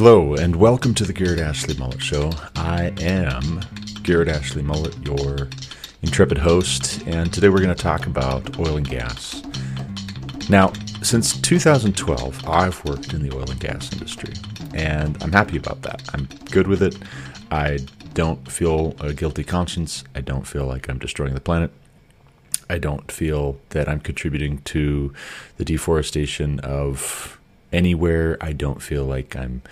Hello, and welcome to the Garrett Ashley Mullet Show. I am Garrett Ashley Mullet, your intrepid host, and today we're going to talk about oil and gas. Now, since 2012, I've worked in the oil and gas industry, and I'm happy about that. I'm good with it. I don't feel a guilty conscience. I don't feel like I'm destroying the planet. I don't feel that I'm contributing to the deforestation of anywhere. I don't feel like I'm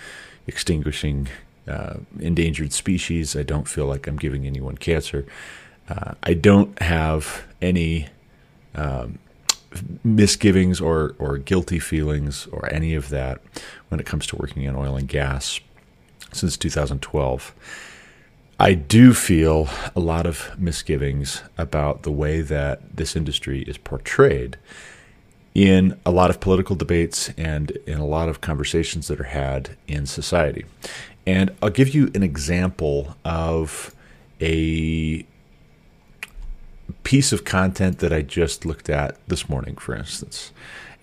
extinguishing uh, endangered species. I don't feel like I'm giving anyone cancer. Uh, I don't have any um, misgivings or, or guilty feelings or any of that when it comes to working in oil and gas since 2012. I do feel a lot of misgivings about the way that this industry is portrayed in a lot of political debates and in a lot of conversations that are had in society. And I'll give you an example of a piece of content that I just looked at this morning, for instance.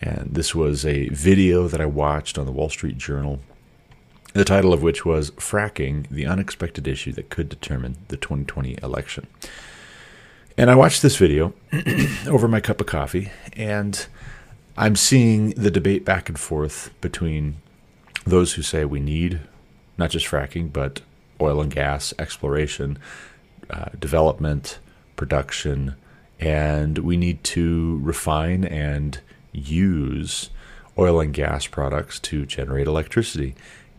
And this was a video that I watched on the Wall Street Journal the title of which was Fracking the Unexpected Issue That Could Determine the 2020 Election. And I watched this video over my cup of coffee, and I'm seeing the debate back and forth between those who say we need not just fracking, but oil and gas exploration, uh, development, production, and we need to refine and use oil and gas products to generate electricity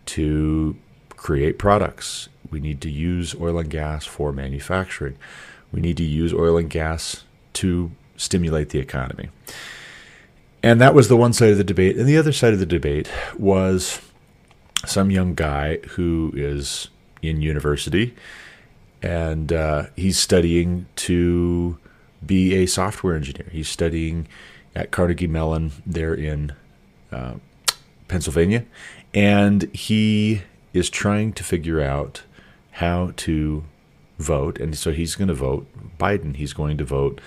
to create products. We need to use oil and gas for manufacturing. We need to use oil and gas to stimulate the economy. And that was the one side of the debate. And the other side of the debate was some young guy who is in university and uh, he's studying to be a software engineer. He's studying at Carnegie Mellon there in uh, Pennsylvania and he is trying to figure out how to vote. And so he's going to vote Biden. He's going to vote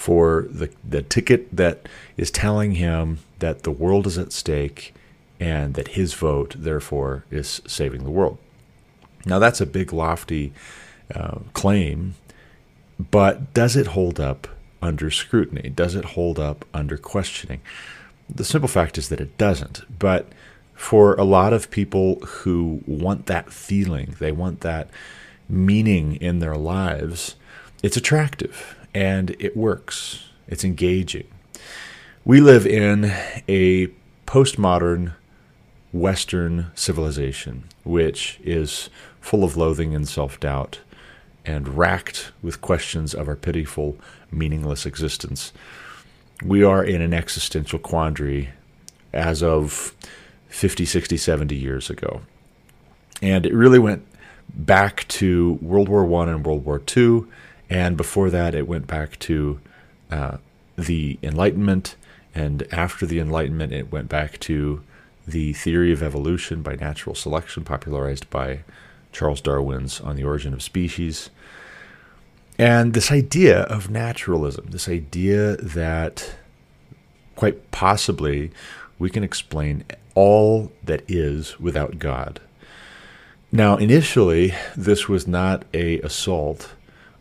for the, the ticket that is telling him that the world is at stake and that his vote, therefore, is saving the world. Now, that's a big, lofty uh, claim, but does it hold up under scrutiny? Does it hold up under questioning? The simple fact is that it doesn't. But for a lot of people who want that feeling, they want that meaning in their lives, it's attractive and it works. It's engaging. We live in a postmodern Western civilization, which is full of loathing and self doubt and racked with questions of our pitiful, meaningless existence. We are in an existential quandary as of 50, 60, 70 years ago. And it really went back to World War One and World War Two, and before that, it went back to uh, the Enlightenment, and after the Enlightenment, it went back to the theory of evolution by natural selection, popularized by Charles Darwin's On the Origin of Species. And this idea of naturalism, this idea that quite possibly we can explain all that is without God. Now, initially, this was not a assault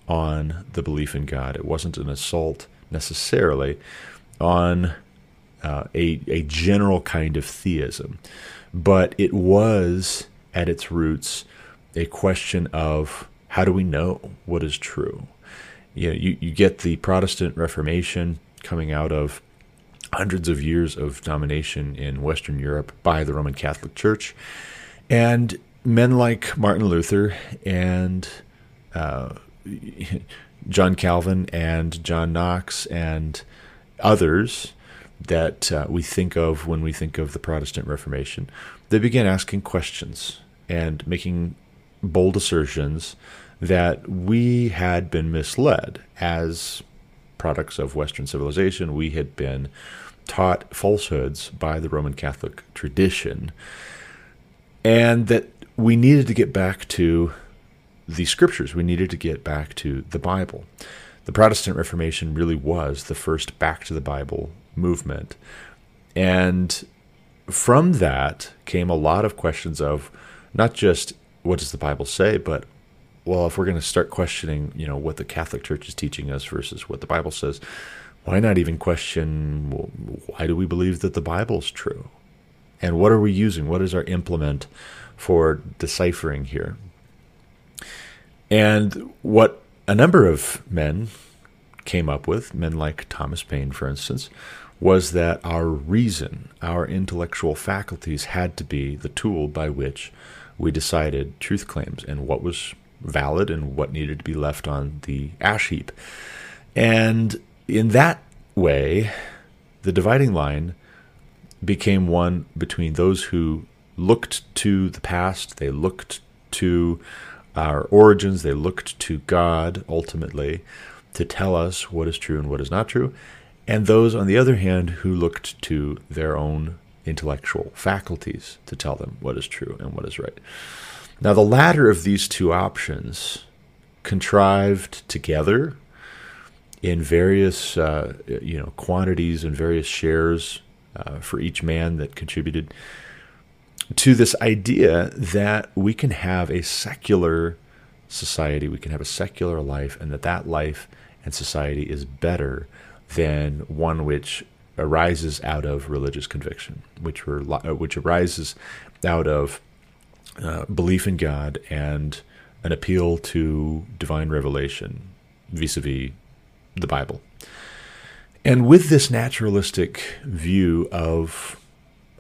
on the belief in God. It wasn't an assault necessarily on uh, a, a general kind of theism, but it was at its roots a question of how do we know what is true? You, know, you, you get the Protestant Reformation coming out of hundreds of years of domination in Western Europe by the Roman Catholic Church. And men like Martin Luther and uh, John Calvin and John Knox and others that uh, we think of when we think of the Protestant Reformation, they began asking questions and making bold assertions that we had been misled as products of Western civilization. We had been taught falsehoods by the Roman Catholic tradition, and that we needed to get back to the scriptures. We needed to get back to the Bible. The Protestant Reformation really was the first back to the Bible movement. And from that came a lot of questions of not just what does the Bible say, but well, if we're going to start questioning, you know, what the Catholic Church is teaching us versus what the Bible says, why not even question why do we believe that the Bible's true? And what are we using? What is our implement for deciphering here? And what a number of men came up with, men like Thomas Paine, for instance, was that our reason, our intellectual faculties had to be the tool by which we decided truth claims and what was valid and what needed to be left on the ash heap. And in that way, the dividing line became one between those who looked to the past, they looked to our origins, they looked to God ultimately to tell us what is true and what is not true, and those, on the other hand, who looked to their own intellectual faculties to tell them what is true and what is right. Now, the latter of these two options contrived together in various uh, you know quantities and various shares uh, for each man that contributed to this idea that we can have a secular society, we can have a secular life, and that that life and society is better than one which arises out of religious conviction, which were, uh, which arises out of uh, belief in God and an appeal to divine revelation vis-a-vis the Bible. And with this naturalistic view of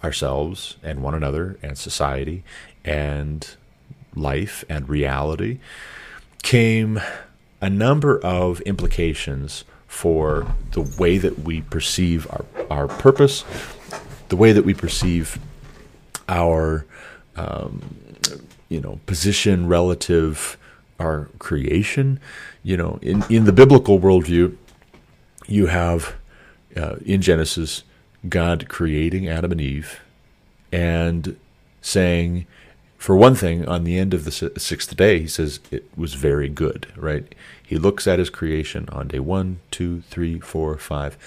ourselves and one another and society and life and reality came a number of implications for the way that we perceive our, our purpose, the way that we perceive our um, you know position relative our creation. You know, in in the biblical worldview, you have uh, in Genesis God creating Adam and Eve and saying, for one thing, on the end of the sixth day, he says it was very good, right? He looks at his creation on day one, two, three, four, five,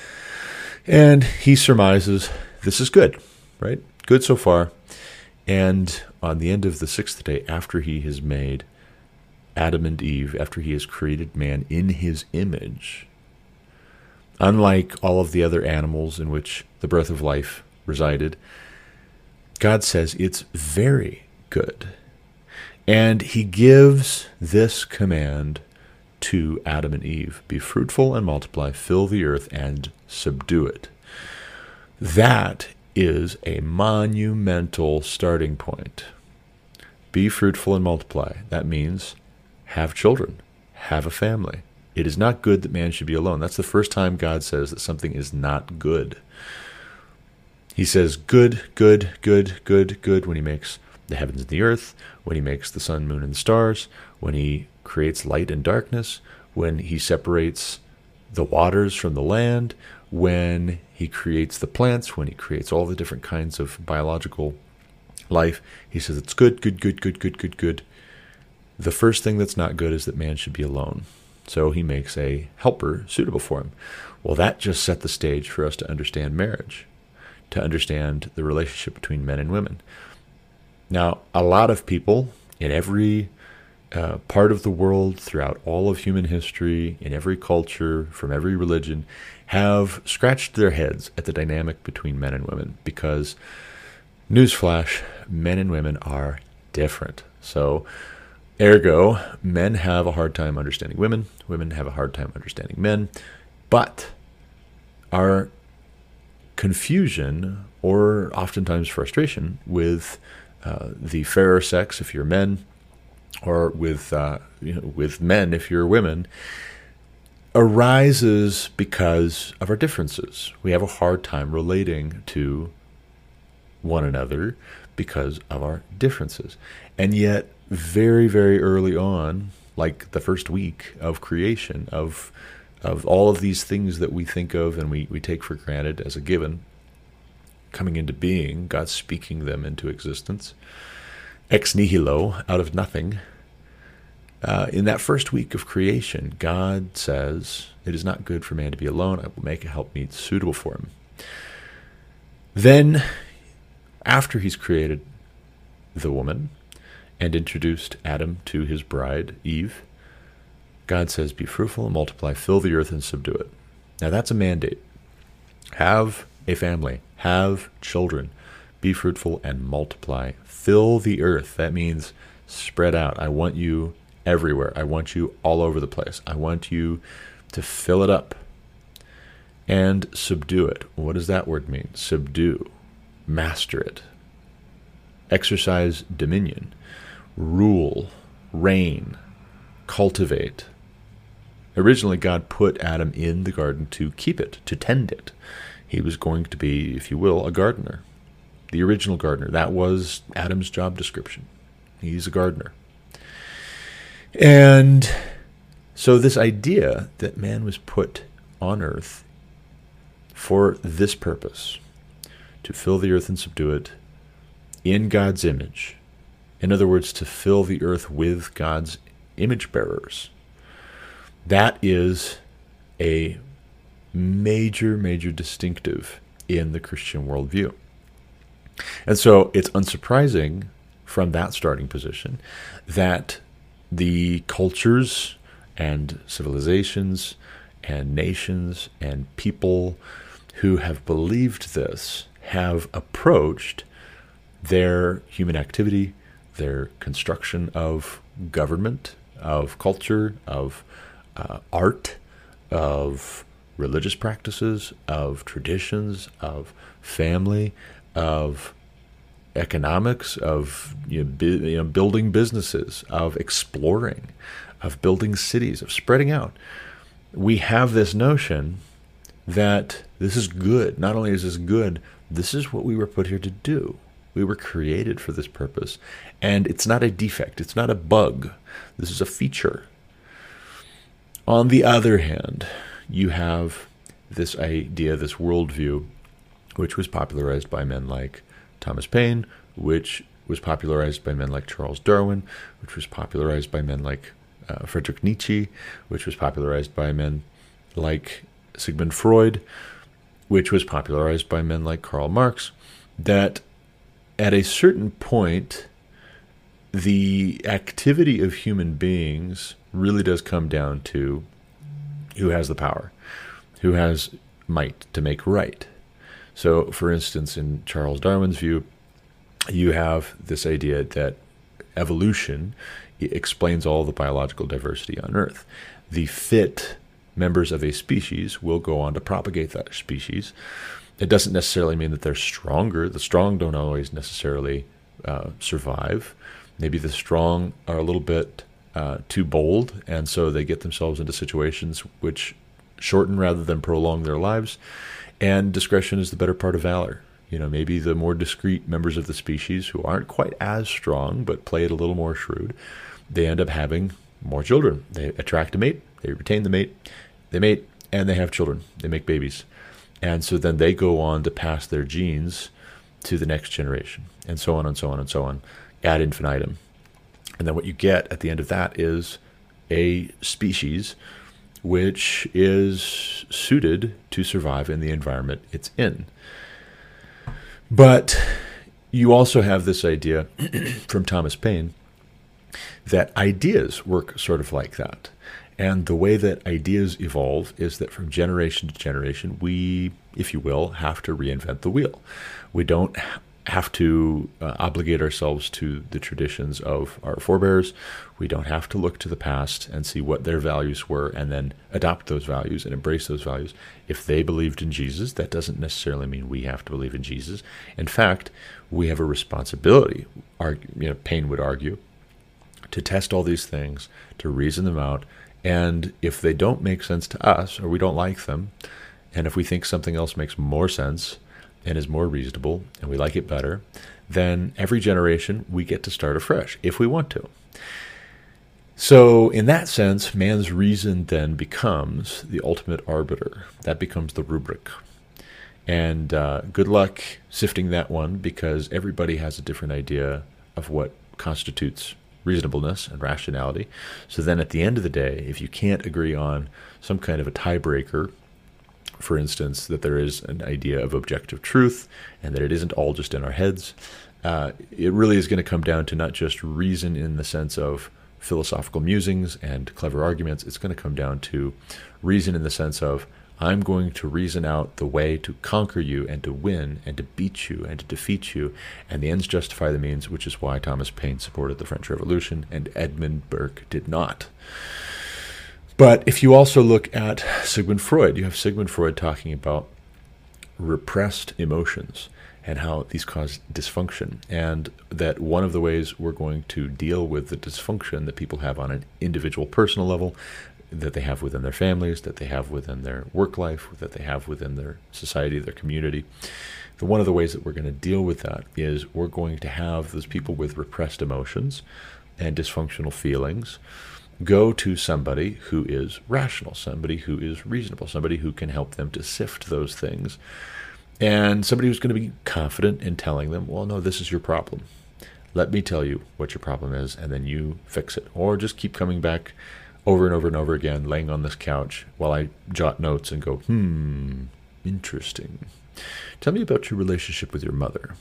and he surmises this is good, right? Good so far. And on the end of the sixth day, after he has made Adam and Eve, after he has created man in his image, unlike all of the other animals in which the breath of life resided, God says it's very good. And he gives this command to Adam and Eve Be fruitful and multiply, fill the earth and subdue it. That is a monumental starting point. Be fruitful and multiply. That means have children, have a family. It is not good that man should be alone. That's the first time God says that something is not good. He says good, good, good, good, good when he makes the heavens and the earth, when he makes the sun, moon, and the stars, when he creates light and darkness, when he separates the waters from the land, when he creates the plants, when he creates all the different kinds of biological life. He says it's good, good, good, good, good, good, good. The first thing that's not good is that man should be alone. So he makes a helper suitable for him. Well, that just set the stage for us to understand marriage to understand the relationship between men and women. Now, a lot of people in every uh, part of the world, throughout all of human history, in every culture, from every religion, have scratched their heads at the dynamic between men and women because, newsflash, men and women are different. So, ergo, men have a hard time understanding women, women have a hard time understanding men, but our confusion or oftentimes frustration with uh, the fairer sex if you're men, or with uh, you know, with men if you're women, arises because of our differences. We have a hard time relating to one another because of our differences, and yet very very early on, like the first week of creation of of all of these things that we think of and we, we take for granted as a given coming into being, God speaking them into existence, ex nihilo, out of nothing. Uh, in that first week of creation, God says, It is not good for man to be alone. I will make a helpmeet suitable for him. Then, after he's created the woman and introduced Adam to his bride, Eve, God says, Be fruitful and multiply, fill the earth and subdue it. Now that's a mandate. Have a family, have children, be fruitful and multiply, fill the earth. That means spread out. I want you everywhere. I want you all over the place. I want you to fill it up and subdue it. What does that word mean? Subdue, master it, exercise dominion, rule, reign, cultivate. Originally, God put Adam in the garden to keep it, to tend it. He was going to be, if you will, a gardener. The original gardener. That was Adam's job description. He's a gardener. And so, this idea that man was put on earth for this purpose to fill the earth and subdue it in God's image. In other words, to fill the earth with God's image bearers. That is a major, major distinctive in the Christian worldview. And so it's unsurprising from that starting position that the cultures and civilizations and nations and people who have believed this have approached their human activity, their construction of government, of culture, of uh, art, of religious practices, of traditions, of family, of economics, of you know, bu- you know, building businesses, of exploring, of building cities, of spreading out. We have this notion that this is good. Not only is this good, this is what we were put here to do. We were created for this purpose. And it's not a defect, it's not a bug. This is a feature. On the other hand, you have this idea, this worldview, which was popularized by men like Thomas Paine, which was popularized by men like Charles Darwin, which was popularized by men like uh, Friedrich Nietzsche, which was popularized by men like Sigmund Freud, which was popularized by men like Karl Marx, that at a certain point, the activity of human beings really does come down to who has the power, who has might to make right. So, for instance, in Charles Darwin's view, you have this idea that evolution explains all the biological diversity on Earth. The fit members of a species will go on to propagate that species. It doesn't necessarily mean that they're stronger. The strong don't always necessarily uh, survive. Maybe the strong are a little bit uh, too bold, and so they get themselves into situations which shorten rather than prolong their lives. And discretion is the better part of valor. You know, maybe the more discreet members of the species who aren't quite as strong but play it a little more shrewd, they end up having more children. They attract a mate, they retain the mate, they mate, and they have children. They make babies. And so then they go on to pass their genes to the next generation, and so on and so on and so on, ad infinitum. And then what you get at the end of that is a species which is suited to survive in the environment it's in. But you also have this idea from Thomas Paine that ideas work sort of like that. And the way that ideas evolve is that from generation to generation, we, if you will, have to reinvent the wheel. We don't have to uh, obligate ourselves to the traditions of our forebears. We don't have to look to the past and see what their values were and then adopt those values and embrace those values. If they believed in Jesus, that doesn't necessarily mean we have to believe in Jesus. In fact, we have a responsibility, you know, Paine would argue, to test all these things, to reason them out, and if they don't make sense to us or we don't like them, and if we think something else makes more sense and is more reasonable and we like it better, then every generation we get to start afresh if we want to. So, in that sense, man's reason then becomes the ultimate arbiter. That becomes the rubric. And uh, good luck sifting that one because everybody has a different idea of what constitutes reasonableness and rationality. So then at the end of the day, if you can't agree on some kind of a tiebreaker for instance, that there is an idea of objective truth and that it isn't all just in our heads. Uh, it really is going to come down to not just reason in the sense of philosophical musings and clever arguments. It's going to come down to reason in the sense of I'm going to reason out the way to conquer you and to win and to beat you and to defeat you. And the ends justify the means, which is why Thomas Paine supported the French Revolution and Edmund Burke did not. But if you also look at Sigmund Freud, you have Sigmund Freud talking about repressed emotions and how these cause dysfunction. And that one of the ways we're going to deal with the dysfunction that people have on an individual personal level, that they have within their families, that they have within their work life, that they have within their society, their community. The one of the ways that we're going to deal with that is we're going to have those people with repressed emotions and dysfunctional feelings go to somebody who is rational, somebody who is reasonable, somebody who can help them to sift those things, and somebody who's going to be confident in telling them, well, no, this is your problem. Let me tell you what your problem is, and then you fix it. Or just keep coming back over and over and over again, laying on this couch while I jot notes and go, hmm, interesting. Tell me about your relationship with your mother.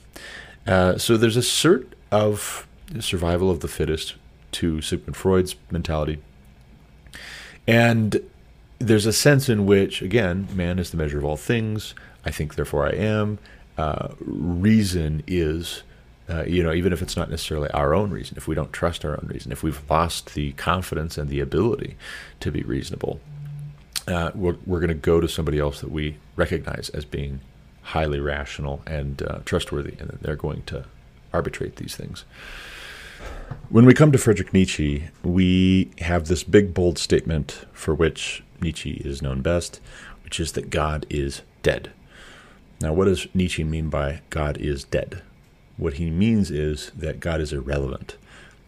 Uh, so there's a sort of survival of the fittest to Sigmund Freud's mentality. And there's a sense in which, again, man is the measure of all things. I think, therefore I am. Uh, reason is, uh, you know, even if it's not necessarily our own reason, if we don't trust our own reason, if we've lost the confidence and the ability to be reasonable, uh, we're, we're going to go to somebody else that we recognize as being highly rational and uh, trustworthy, and they're going to arbitrate these things. When we come to Friedrich Nietzsche, we have this big, bold statement for which Nietzsche is known best, which is that God is dead. Now, what does Nietzsche mean by God is dead? What he means is that God is irrelevant.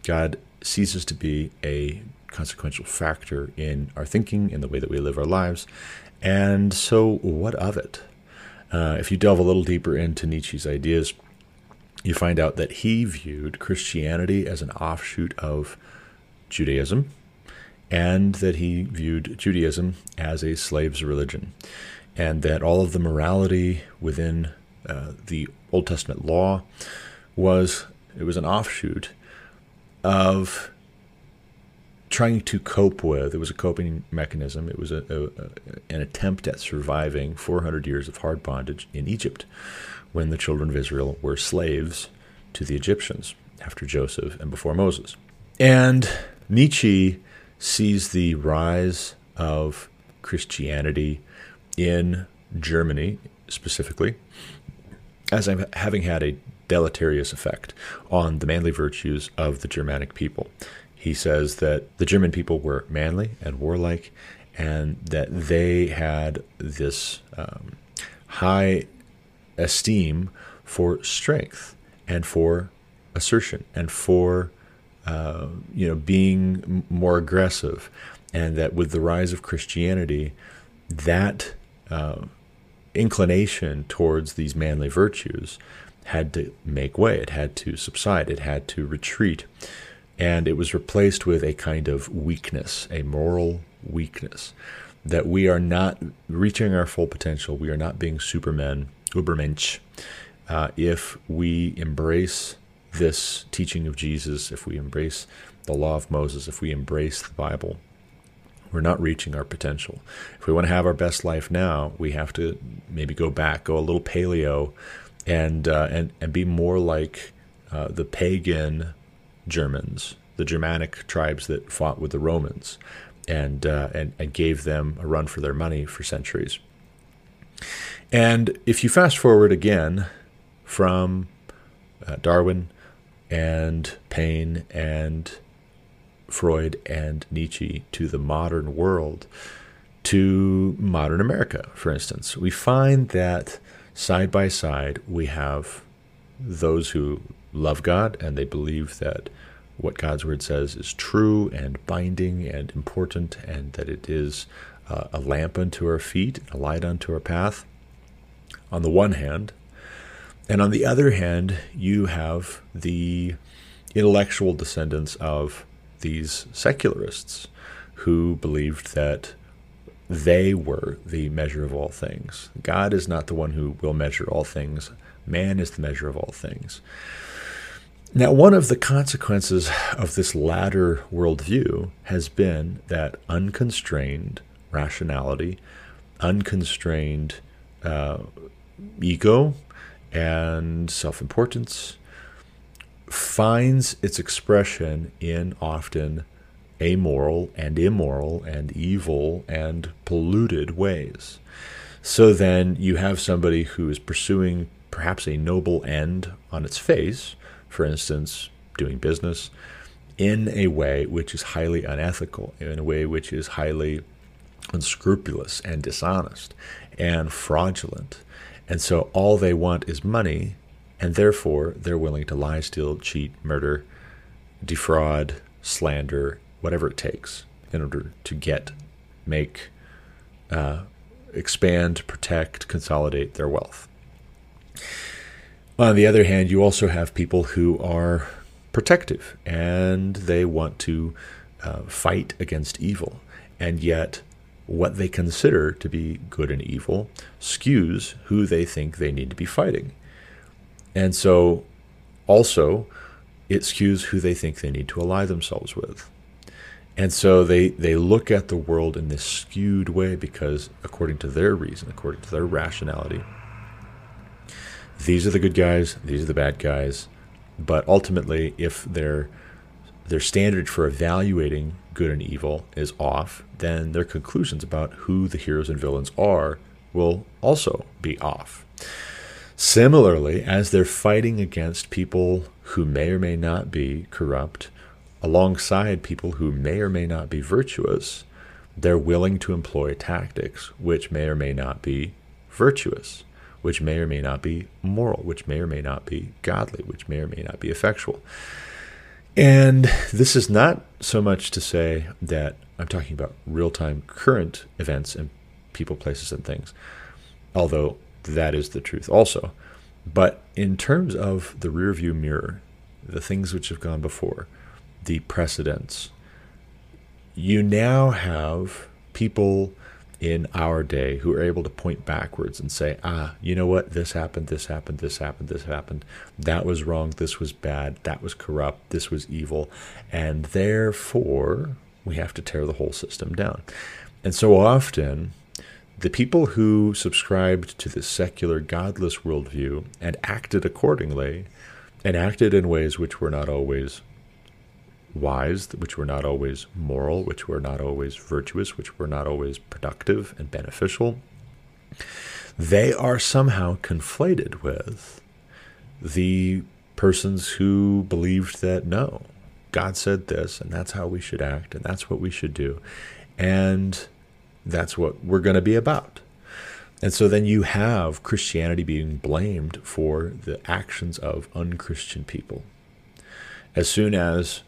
God ceases to be a consequential factor in our thinking, in the way that we live our lives. And so, what of it? Uh, if you delve a little deeper into Nietzsche's ideas, you find out that he viewed Christianity as an offshoot of Judaism, and that he viewed Judaism as a slave's religion, and that all of the morality within uh, the Old Testament law was it was an offshoot of trying to cope with. It was a coping mechanism. It was a, a, a, an attempt at surviving 400 years of hard bondage in Egypt, when the children of Israel were slaves to the Egyptians after Joseph and before Moses. And Nietzsche sees the rise of Christianity in Germany specifically as having had a deleterious effect on the manly virtues of the Germanic people. He says that the German people were manly and warlike, and that they had this um, high esteem for strength and for assertion and for uh, you know being more aggressive, and that with the rise of Christianity, that uh, inclination towards these manly virtues had to make way. It had to subside. It had to retreat, and it was replaced with a kind of weakness, a moral weakness, that we are not reaching our full potential. We are not being supermen Übermensch, uh, if we embrace this teaching of Jesus, if we embrace the law of Moses, if we embrace the Bible, we're not reaching our potential. If we want to have our best life now, we have to maybe go back, go a little paleo, and uh, and and be more like uh, the pagan Germans, the Germanic tribes that fought with the Romans, and uh, and and gave them a run for their money for centuries. And if you fast forward again from uh, Darwin and Paine and Freud and Nietzsche to the modern world, to modern America, for instance, we find that side by side we have those who love God and they believe that what God's word says is true and binding and important and that it is uh, a lamp unto our feet, a light unto our path on the one hand. And on the other hand, you have the intellectual descendants of these secularists who believed that they were the measure of all things. God is not the one who will measure all things, man is the measure of all things. Now, one of the consequences of this latter worldview has been that unconstrained rationality, unconstrained uh, ego, and self importance finds its expression in often amoral and immoral and evil and polluted ways. So then you have somebody who is pursuing perhaps a noble end on its face, for instance, doing business, in a way which is highly unethical, in a way which is highly unscrupulous and dishonest and fraudulent. And so all they want is money, and therefore they're willing to lie, steal, cheat, murder, defraud, slander, whatever it takes in order to get, make, uh, expand, protect, consolidate their wealth. On the other hand, you also have people who are protective and they want to uh, fight against evil, and yet what they consider to be good and evil skews who they think they need to be fighting. And so also it skews who they think they need to ally themselves with. And so they, they look at the world in this skewed way because, according to their reason, according to their rationality, these are the good guys, these are the bad guys. But ultimately, if their their standard for evaluating good and evil is off, then their conclusions about who the heroes and villains are will also be off. Similarly, as they're fighting against people who may or may not be corrupt, alongside people who may or may not be virtuous, they're willing to employ tactics which may or may not be virtuous, which may or may not be moral, which may or may not be godly, which may or may not be effectual. And this is not so much to say that I'm talking about real time current events and people, places, and things, although that is the truth also. But in terms of the rearview mirror, the things which have gone before, the precedents. You now have people in our day who are able to point backwards and say, ah, you know what? This happened, this happened, this happened, this happened. That was wrong, this was bad, that was corrupt, this was evil. And therefore, we have to tear the whole system down. And so often, the people who subscribed to this secular, godless worldview and acted accordingly, and acted in ways which were not always wise, which were not always moral, which were not always virtuous, which were not always productive and beneficial, they are somehow conflated with the persons who believed that no, God said this, and that's how we should act, and that's what we should do, and that's what we're going to be about. And so then you have Christianity being blamed for the actions of unchristian people. As soon as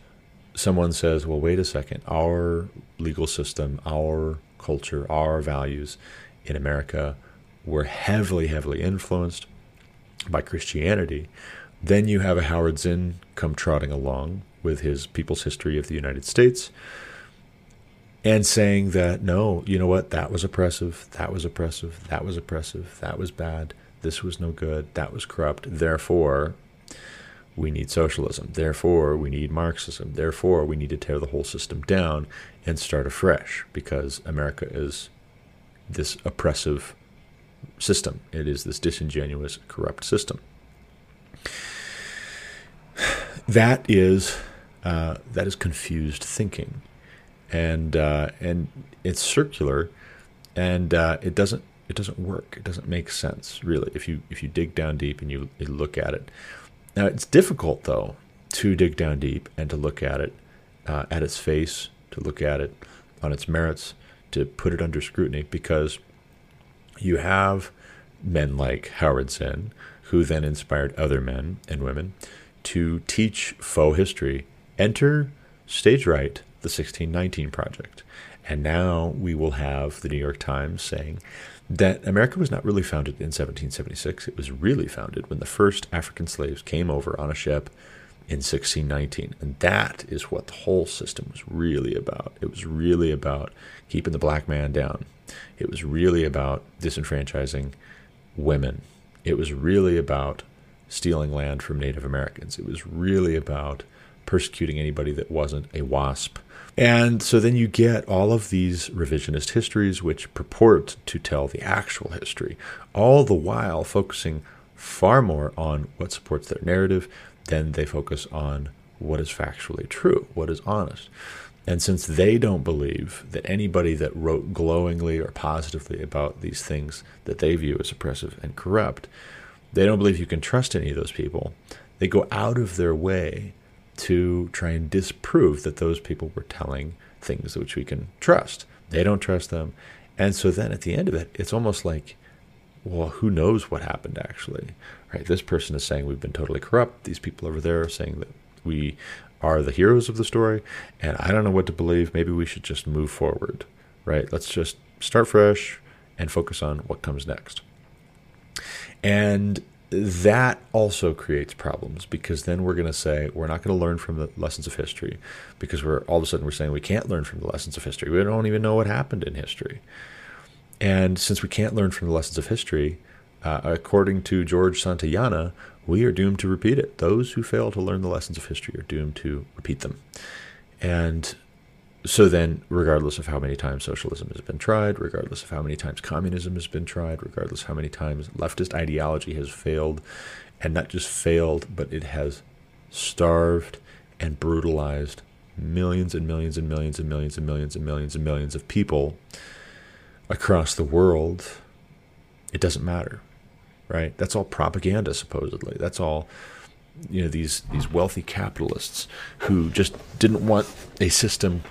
someone says, well, wait a second, our legal system, our culture, our values in America were heavily, heavily influenced by Christianity, then you have a Howard Zinn come trotting along with his People's History of the United States and saying that, no, you know what, that was oppressive, that was oppressive, that was oppressive, that was bad, this was no good, that was corrupt, therefore, we need socialism. Therefore, we need Marxism. Therefore, we need to tear the whole system down and start afresh because America is this oppressive system. It is this disingenuous, corrupt system. That is uh, that is confused thinking, and uh, and it's circular, and uh, it doesn't it doesn't work. It doesn't make sense really if you if you dig down deep and you, you look at it. Now, it's difficult, though, to dig down deep and to look at it uh, at its face, to look at it on its merits, to put it under scrutiny, because you have men like Howard Zinn, who then inspired other men and women to teach faux history. Enter Stage Right, the 1619 Project. And now we will have the New York Times saying that America was not really founded in 1776. It was really founded when the first African slaves came over on a ship in 1619. And that is what the whole system was really about. It was really about keeping the black man down. It was really about disenfranchising women. It was really about stealing land from Native Americans. It was really about persecuting anybody that wasn't a WASP. And so then you get all of these revisionist histories which purport to tell the actual history, all the while focusing far more on what supports their narrative than they focus on what is factually true, what is honest. And since they don't believe that anybody that wrote glowingly or positively about these things that they view as oppressive and corrupt, they don't believe you can trust any of those people. They go out of their way to try and disprove that those people were telling things which we can trust. They don't trust them. And so then at the end of it, it's almost like, well, who knows what happened actually? Right? This person is saying we've been totally corrupt. These people over there are saying that we are the heroes of the story, and I don't know what to believe. Maybe we should just move forward, right? Let's just start fresh and focus on what comes next. And that also creates problems because then we're going to say we're not going to learn from the lessons of history because we're all of a sudden we're saying we can't learn from the lessons of history. We don't even know what happened in history. And since we can't learn from the lessons of history, uh, according to George Santayana, we are doomed to repeat it. Those who fail to learn the lessons of history are doomed to repeat them. And so then, regardless of how many times socialism has been tried, regardless of how many times communism has been tried, regardless of how many times leftist ideology has failed, and not just failed, but it has starved and brutalized millions and millions and millions and millions and millions and millions and millions of people across the world, it doesn't matter right? That's all propaganda, supposedly. That's all, you know, these these wealthy capitalists who just didn't want a system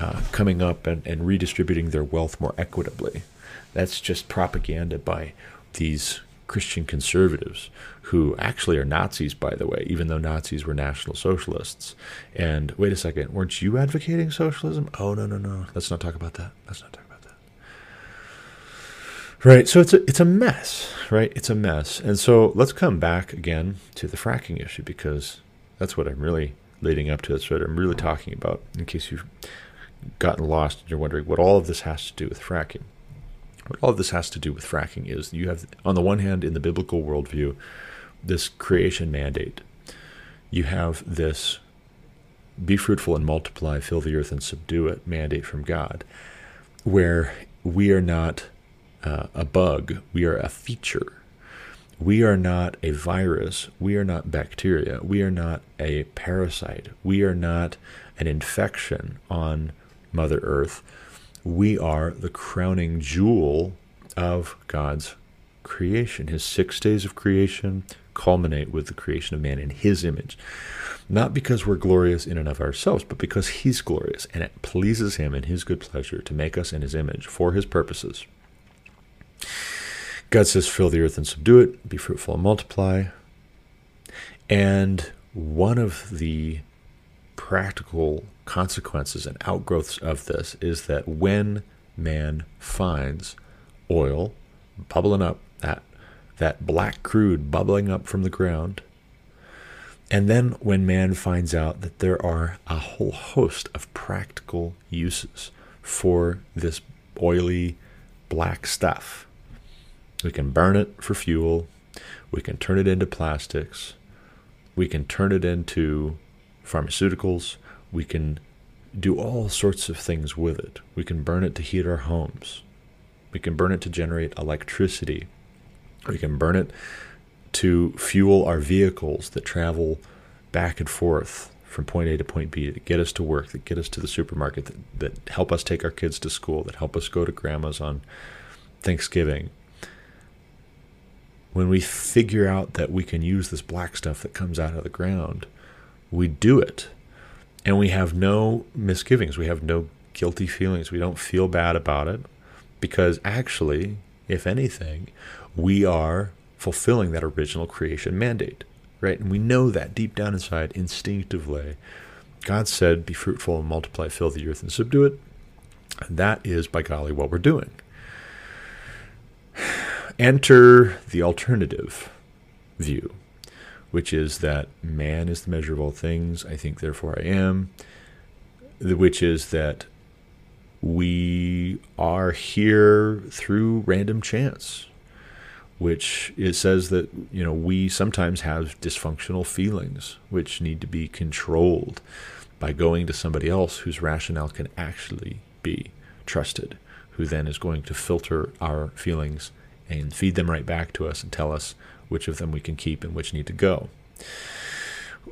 uh, coming up and, and redistributing their wealth more equitably. That's just propaganda by these Christian conservatives who actually are Nazis, by the way, even though Nazis were National Socialists. And wait a second, weren't you advocating socialism? Oh no no no, let's not talk about that. Let's not talk. About that. Right. So it's a it's a mess, right? It's a mess. And so let's come back again to the fracking issue because that's what I'm really leading up to. That's what I'm really talking about. In case you've gotten lost and you're wondering what all of this has to do with fracking. What all of this has to do with fracking is you have, on the one hand, in the biblical worldview, this creation mandate. You have this be fruitful and multiply, fill the earth and subdue it mandate from God, where we are not uh, a bug, we are a feature. We are not a virus. We are not bacteria. We are not a parasite. We are not an infection on Mother Earth. We are the crowning jewel of God's creation. His six days of creation culminate with the creation of man in His image. Not because we're glorious in and of ourselves, but because He's glorious, and it pleases Him in His good pleasure to make us in His image for His purposes. God says, fill the earth and subdue it, be fruitful and multiply. And one of the practical consequences and outgrowths of this is that when man finds oil bubbling up, that, that black crude bubbling up from the ground, and then when man finds out that there are a whole host of practical uses for this oily black stuff, we can burn it for fuel. We can turn it into plastics. We can turn it into pharmaceuticals. We can do all sorts of things with it. We can burn it to heat our homes. We can burn it to generate electricity. We can burn it to fuel our vehicles that travel back and forth from point A to point B that get us to work, that get us to the supermarket, that, that help us take our kids to school, that help us go to grandma's on Thanksgiving, when we figure out that we can use this black stuff that comes out of the ground, we do it. And we have no misgivings. We have no guilty feelings. We don't feel bad about it because actually, if anything, we are fulfilling that original creation mandate, right? And we know that deep down inside, instinctively. God said, Be fruitful and multiply, fill the earth and subdue it. And that is, by golly, what we're doing. Enter the alternative view, which is that man is the measure of all things. I think, therefore, I am. Which is that we are here through random chance, which it says that you know we sometimes have dysfunctional feelings which need to be controlled by going to somebody else whose rationale can actually be trusted, who then is going to filter our feelings and feed them right back to us and tell us which of them we can keep and which need to go.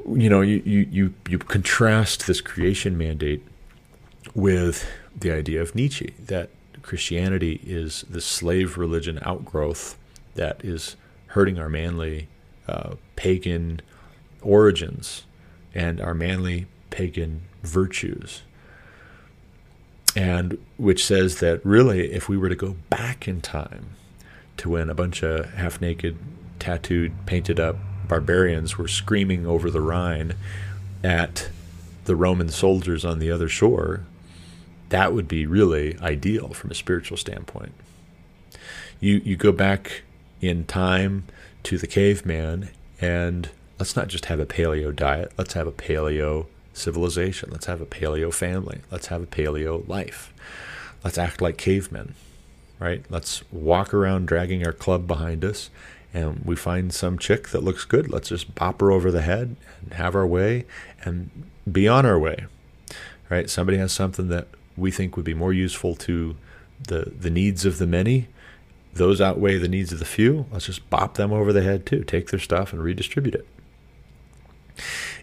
You know, you, you, you, you contrast this creation mandate with the idea of Nietzsche that Christianity is the slave religion outgrowth that is hurting our manly uh, pagan origins and our manly pagan virtues. And which says that really, if we were to go back in time to when a bunch of half naked, tattooed, painted up barbarians were screaming over the Rhine at the Roman soldiers on the other shore, that would be really ideal from a spiritual standpoint. You you go back in time to the caveman and let's not just have a paleo diet, let's have a paleo civilization, let's have a paleo family, let's have a paleo life. Let's act like cavemen, right? Let's walk around dragging our club behind us and we find some chick that looks good, let's just bop her over the head and have our way and be on our way. Right? Somebody has something that we think would be more useful to the the needs of the many, those outweigh the needs of the few. Let's just bop them over the head too. Take their stuff and redistribute it.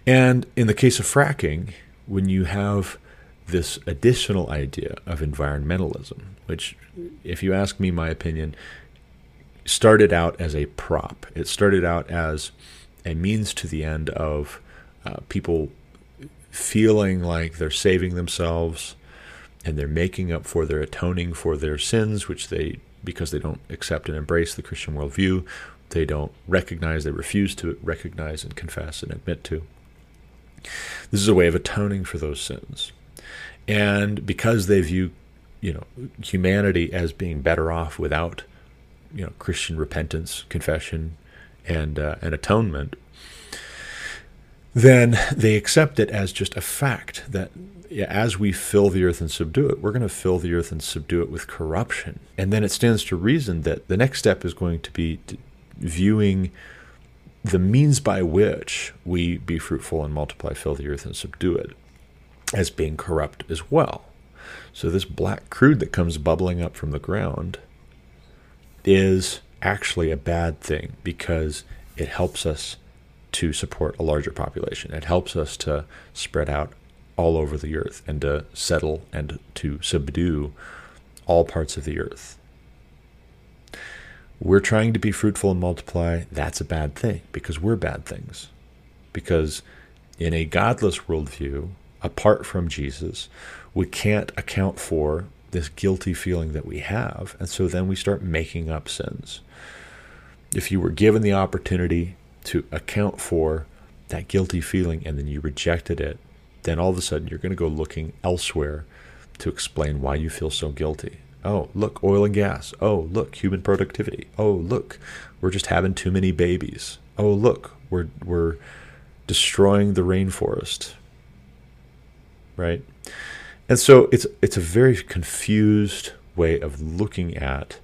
And in the case of fracking, when you have this additional idea of environmentalism, which, if you ask me my opinion, started out as a prop. It started out as a means to the end of uh, people feeling like they're saving themselves and they're making up for their atoning for their sins, which they, because they don't accept and embrace the Christian worldview, they don't recognize, they refuse to recognize and confess and admit to. This is a way of atoning for those sins. And because they view, you know, humanity as being better off without, you know, Christian repentance, confession, and uh, and atonement, then they accept it as just a fact that yeah, as we fill the earth and subdue it, we're going to fill the earth and subdue it with corruption. And then it stands to reason that the next step is going to be viewing the means by which we be fruitful and multiply, fill the earth and subdue it as being corrupt as well. So, this black crude that comes bubbling up from the ground is actually a bad thing because it helps us to support a larger population. It helps us to spread out all over the earth and to settle and to subdue all parts of the earth. We're trying to be fruitful and multiply. That's a bad thing because we're bad things. Because in a godless worldview, apart from Jesus, we can't account for this guilty feeling that we have. And so then we start making up sins. If you were given the opportunity to account for that guilty feeling and then you rejected it, then all of a sudden you're going to go looking elsewhere to explain why you feel so guilty. Oh, look, oil and gas. Oh, look, human productivity. Oh, look, we're just having too many babies. Oh, look, we're we're destroying the rainforest. Right? And so it's it's a very confused way of looking at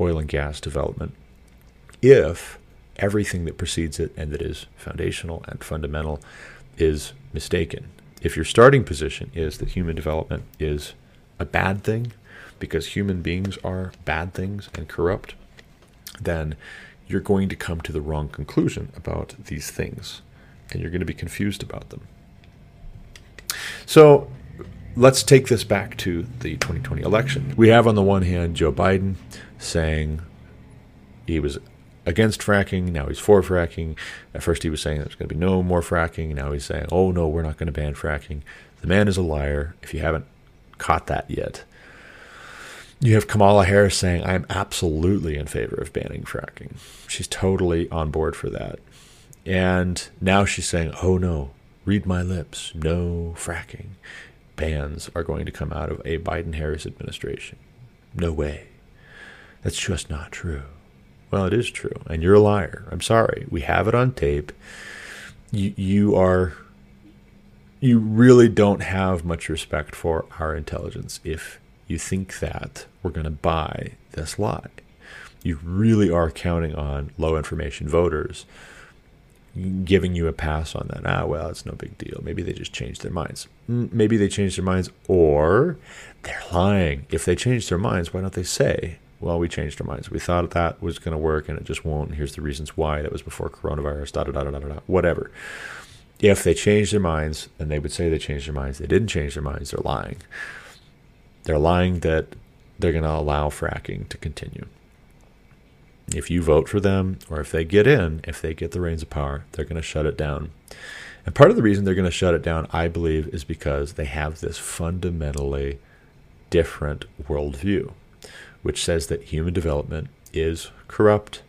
oil and gas development if everything that precedes it and that is foundational and fundamental is mistaken if your starting position is that human development is a bad thing because human beings are bad things and corrupt, then you're going to come to the wrong conclusion about these things and you're going to be confused about them. So let's take this back to the 2020 election. We have, on the one hand, Joe Biden saying he was against fracking. Now he's for fracking. At first he was saying there's going to be no more fracking. Now he's saying, oh no, we're not going to ban fracking. The man is a liar. If you haven't caught that yet, you have Kamala Harris saying, I'm absolutely in favor of banning fracking. She's totally on board for that. And now she's saying, oh no, read my lips, no fracking. Bans are going to come out of a Biden Harris administration. No way. That's just not true. Well, it is true, and you're a liar. I'm sorry. We have it on tape. You, you are you really don't have much respect for our intelligence if you think that we're going to buy this lie. You really are counting on low information voters giving you a pass on that. Ah, well, it's no big deal. Maybe they just changed their minds. Maybe they changed their minds, or they're lying. If they changed their minds, why don't they say, well, we changed our minds. We thought that was going to work and it just won't. Here's the reasons why. That was before coronavirus, da da da da da da, whatever. If they changed their minds, and they would say they changed their minds. They didn't change their minds, they're lying. They're lying that they're going to allow fracking to continue. If you vote for them, or if they get in, if they get the reins of power, they're going to shut it down. And part of the reason they're going to shut it down, I believe, is because they have this fundamentally different worldview, which says that human development is corrupt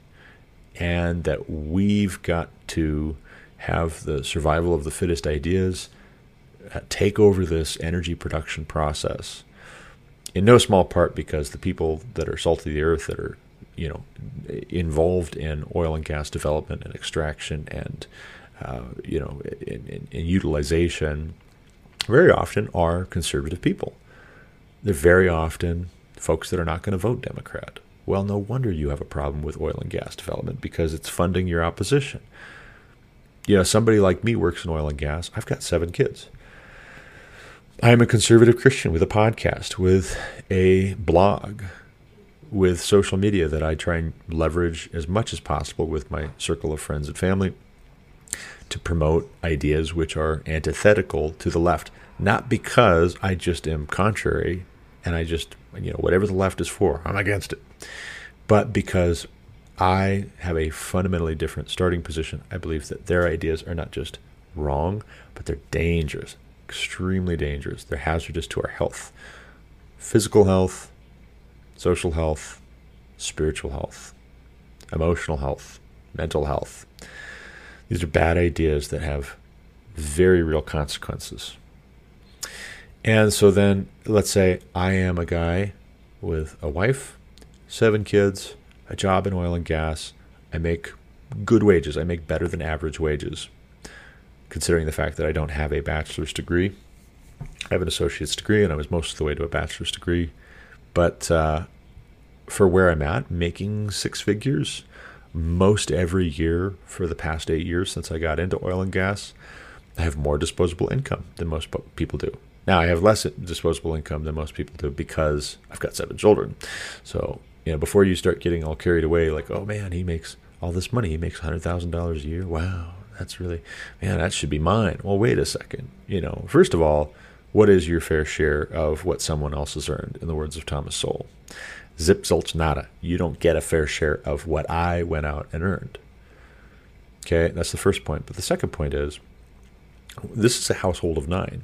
and that we've got to have the survival of the fittest ideas uh, take over this energy production process. In no small part because the people that are salt of the earth that are you know involved in oil and gas development and extraction and uh, you know in, in, in, utilization very often are conservative people. They're very often folks that are not going to vote Democrat. Well, no wonder you have a problem with oil and gas development because it's funding your opposition. You know, somebody like me works in oil and gas. I've got seven kids. I am a conservative Christian with a podcast, with a blog, with social media that I try and leverage as much as possible with my circle of friends and family to promote ideas which are antithetical to the left. Not because I just am contrary and I just, you know, whatever the left is for, I'm against it, but because I have a fundamentally different starting position. I believe that their ideas are not just wrong, but they're dangerous, extremely dangerous. They're hazardous to our health, physical health, social health, spiritual health, emotional health, mental health. These are bad ideas that have very real consequences. And so then, let's say I am a guy with a wife, seven kids, a job in oil and gas. I make good wages. I make better than average wages, considering the fact that I don't have a bachelor's degree. I have an associate's degree, and I was most of the way to a bachelor's degree. But uh, for where I'm at, making six figures most every year for the past eight years since I got into oil and gas, I have more disposable income than most people do. Now I have less disposable income than most people do because I've got seven children. So you know, before you start getting all carried away, like, oh man, he makes all this money. He makes hundred thousand dollars a year. Wow, that's really man, that should be mine. Well, wait a second. You know, first of all, what is your fair share of what someone else has earned? In the words of Thomas Sowell, zip zilch nada. You don't get a fair share of what I went out and earned. Okay, that's the first point. But the second point is, this is a household of nine.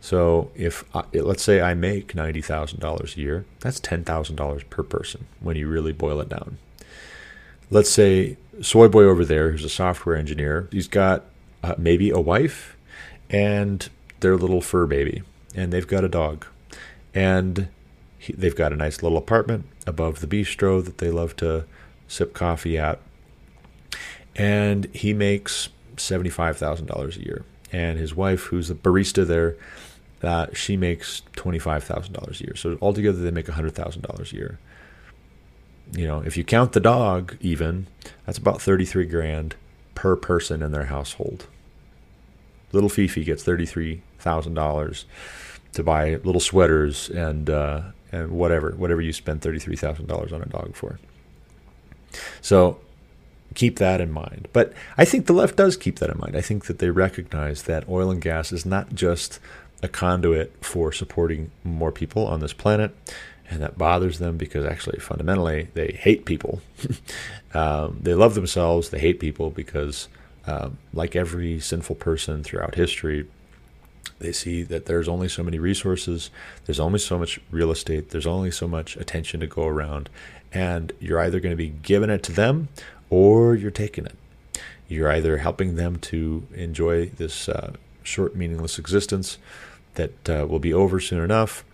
So if I, let's say I make ninety thousand dollars a year, that's ten thousand dollars per person when you really boil it down. Let's say Soy Boy over there, who's a software engineer, he's got uh, maybe a wife and their little fur baby, and they've got a dog, and he, they've got a nice little apartment above the bistro that they love to sip coffee at, and he makes seventy five thousand dollars a year and his wife, who's the barista there, that she makes twenty five thousand dollars a year. So altogether, they make hundred thousand dollars a year. You know, if you count the dog, even that's about thirty three grand per person in their household. Little Fifi gets thirty three thousand dollars to buy little sweaters and uh, and whatever whatever you spend thirty three thousand dollars on a dog for. So keep that in mind. But I think the left does keep that in mind. I think that they recognize that oil and gas is not just a conduit for supporting more people on this planet. And that bothers them because actually, fundamentally, they hate people. um, they love themselves, they hate people because, um, like every sinful person throughout history, they see that there's only so many resources, there's only so much real estate, there's only so much attention to go around, and you're either going to be giving it to them or you're taking it. You're either helping them to enjoy this uh, short, meaningless existence that uh, will be over soon enough,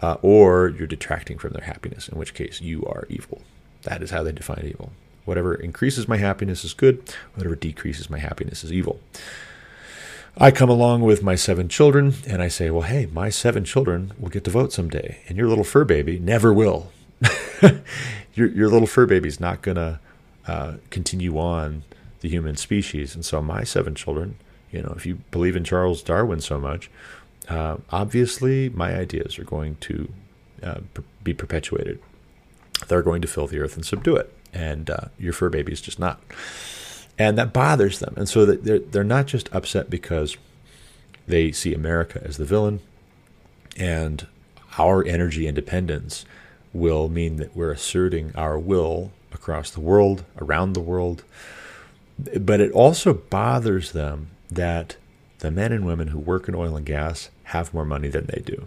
uh, or you're detracting from their happiness, in which case you are evil. That is how they define evil. Whatever increases my happiness is good, whatever decreases my happiness is evil. I come along with my seven children and I say, Well, hey, my seven children will get to vote someday, and your little fur baby never will. your, your little fur baby's not going to uh, continue on the human species. And so, my seven children, you know, if you believe in Charles Darwin so much, uh, obviously my ideas are going to uh, be perpetuated. They're going to fill the earth and subdue it, and uh, your fur baby is just not. And that bothers them, and so they're they're not just upset because they see America as the villain, and our energy independence will mean that we're asserting our will across the world, around the world. But it also bothers them that the men and women who work in oil and gas have more money than they do.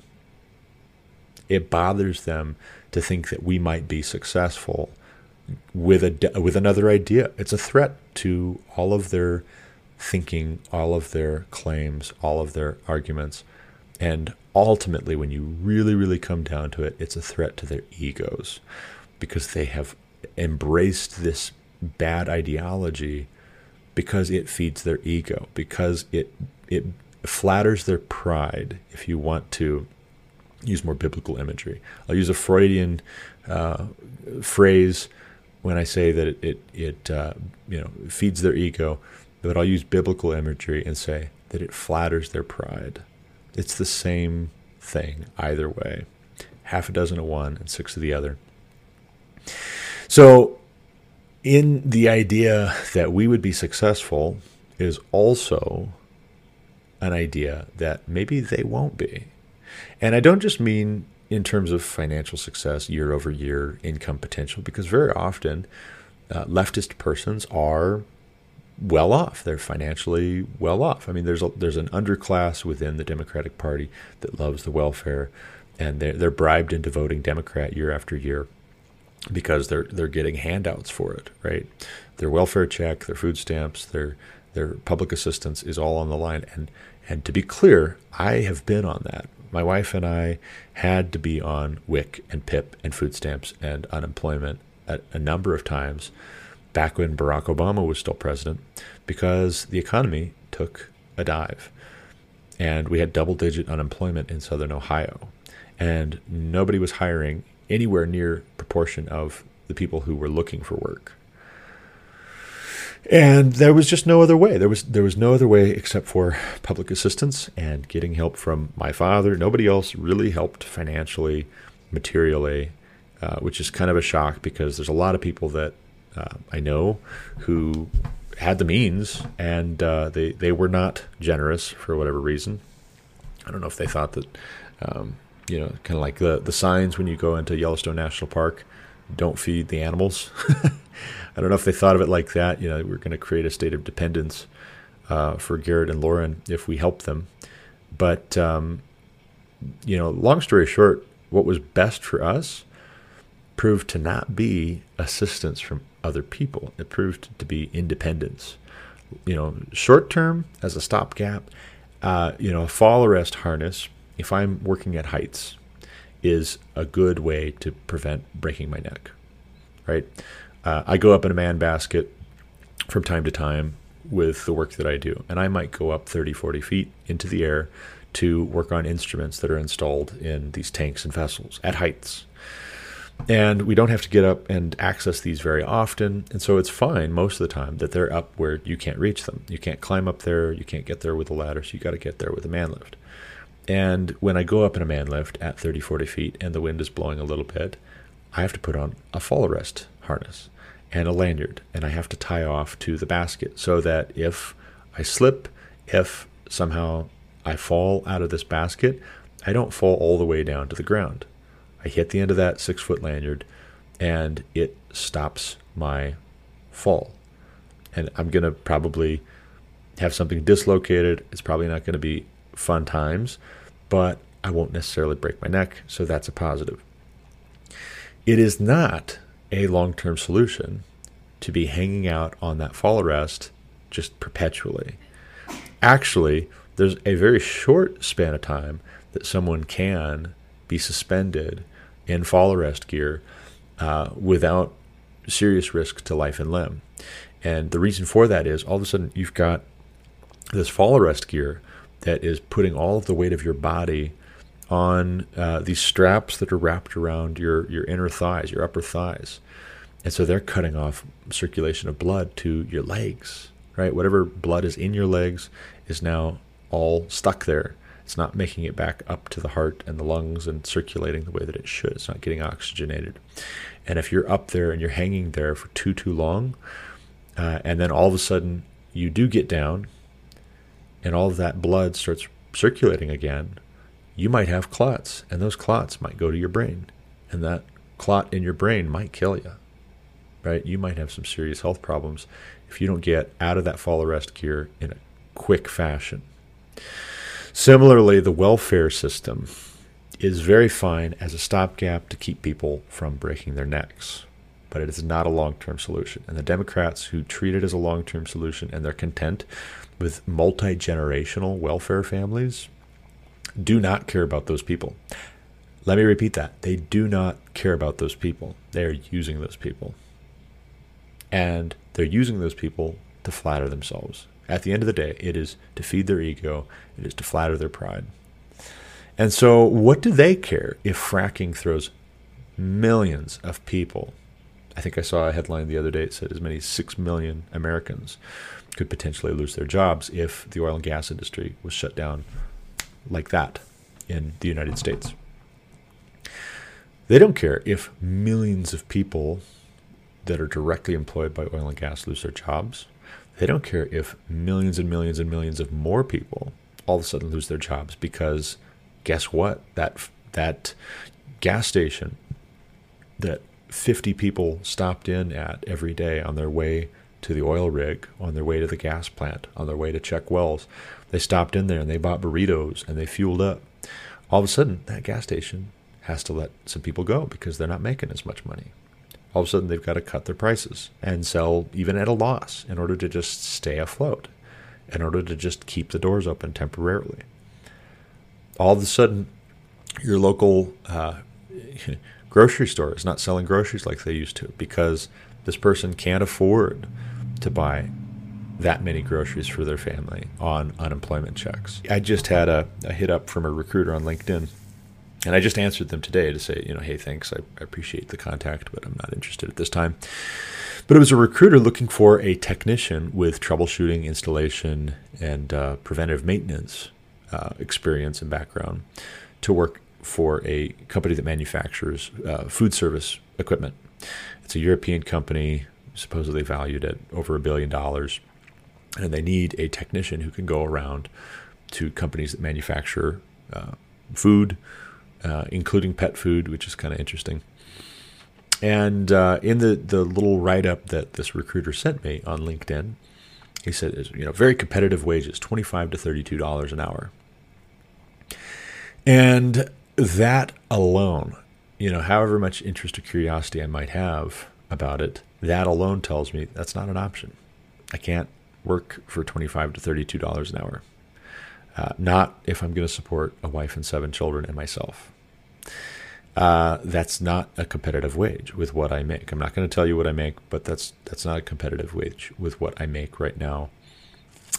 It bothers them to think that we might be successful with a with another idea. It's a threat to all of their thinking, all of their claims, all of their arguments, and ultimately, when you really, really come down to it, it's a threat to their egos because they have embraced this bad ideology because it feeds their ego, because it it flatters their pride. If you want to use more biblical imagery, I'll use a Freudian uh, phrase when I say that it it, it uh, you know feeds their ego, but I'll use biblical imagery and say that it flatters their pride. It's the same thing either way. Half a dozen of one and six of the other. So, in the idea that we would be successful is also an idea that maybe they won't be. And I don't just mean in terms of financial success, year over year income potential, because very often uh, leftist persons are well off. They're financially well off. I mean, there's a, there's an underclass within the Democratic Party that loves the welfare, and they're they're bribed into voting Democrat year after year because they're they're getting handouts for it, right? Their welfare check, their food stamps, their their public assistance is all on the line. And and to be clear, I have been on that. My wife and I had to be on WIC and PIP and food stamps and unemployment at a number of times back when Barack Obama was still president because the economy took a dive. And we had double digit unemployment in southern Ohio. And nobody was hiring anywhere near proportion of the people who were looking for work. And there was just no other way. There was there was no other way except for public assistance and getting help from my father. Nobody else really helped financially, materially, uh, which is kind of a shock because there's a lot of people that uh, I know who had the means and uh, they they were not generous for whatever reason. I don't know if they thought that, um, you know, kind of like the the signs when you go into Yellowstone National Park, don't feed the animals. I don't know if they thought of it like that. You know, we're going to create a state of dependence uh, for Garrett and Lauren if we help them. But um, you know, long story short, what was best for us proved to not be assistance from other people. It proved to be independence. You know, short term as a stopgap, uh, you know, a fall arrest harness, if I'm working at heights, is a good way to prevent breaking my neck, right? Uh, I go up in a man basket from time to time with the work that I do, and I might go up 30, 40 feet into the air to work on instruments that are installed in these tanks and vessels at heights. And we don't have to get up and access these very often. And so it's fine most of the time that they're up where you can't reach them. You can't climb up there. You can't get there with a ladder. So you got to get there with a man lift. And when I go up in a man lift at 30, 40 feet and the wind is blowing a little bit, I have to put on a fall arrest harness and a lanyard. And I have to tie off to the basket so that if I slip, if somehow I fall out of this basket, I don't fall all the way down to the ground. I hit the end of that six foot lanyard and it stops my fall. And I'm going to probably have something dislocated. It's probably not going to be fun times, but I won't necessarily break my neck. So that's a positive. It is not a long term solution to be hanging out on that fall arrest just perpetually. Actually, there's a very short span of time that someone can be suspended in fall arrest gear uh, without serious risk to life and limb. And the reason for that is all of a sudden you've got this fall arrest gear that is putting all of the weight of your body on uh, these straps that are wrapped around your, your inner thighs, your upper thighs. And so they're cutting off circulation of blood to your legs, right? Whatever blood is in your legs is now all stuck there. It's not making it back up to the heart and the lungs and circulating the way that it should. It's not getting oxygenated. And if you're up there and you're hanging there for too, too long, uh, and then all of a sudden you do get down and all of that blood starts circulating again, you might have clots, and those clots might go to your brain, and that clot in your brain might kill you. Right? You might have some serious health problems if you don't get out of that fall arrest gear in a quick fashion. Similarly, the welfare system is very fine as a stopgap to keep people from breaking their necks, but it is not a long term solution. And the Democrats who treat it as a long term solution and they're content with multi generational welfare families do not care about those people. Let me repeat that. They do not care about those people. They are using those people. And they're using those people to flatter themselves. At the end of the day, it is to feed their ego, it is to flatter their pride. And so, what do they care if fracking throws millions of people? I think I saw a headline the other day that said as many as 6 million Americans could potentially lose their jobs if the oil and gas industry was shut down like that in the United States. They don't care if millions of people that are directly employed by oil and gas lose their jobs. They don't care if millions and millions and millions of more people all of a sudden lose their jobs because guess what? That that gas station that 50 people stopped in at every day on their way to the oil rig, on their way to the gas plant, on their way to check wells, they stopped in there and they bought burritos and they fueled up. All of a sudden, that gas station has to let some people go because they're not making as much money. All of a sudden, they've got to cut their prices and sell even at a loss in order to just stay afloat, in order to just keep the doors open temporarily. All of a sudden, your local uh, grocery store is not selling groceries like they used to because this person can't afford to buy that many groceries for their family on unemployment checks. I just had a, a hit up from a recruiter on LinkedIn and I just answered them today to say, you know, hey, thanks. I, I, appreciate the contact, but I'm not interested at this time. But it was a recruiter looking for a technician with troubleshooting, installation, and uh, preventive maintenance uh, experience and background to work for a company that manufactures uh, food service equipment. It's a European company, supposedly valued at over a billion dollars and they need a technician who can go around to companies that manufacture uh, food, uh, including pet food, which is kind of interesting. And uh, in the, the little write up that this recruiter sent me on LinkedIn, he said, you know, very competitive wages, twenty-five to thirty-two dollars an hour. And that alone, you know, however much interest or curiosity I might have about it, that alone tells me that's not an option. I can't work for 25 to 32 dollars an hour. Uh, not if I'm going to support a wife and seven children and myself. Uh, that's not a competitive wage with what I make. I'm not going to tell you what I make, but that's that's not a competitive wage with what I make right now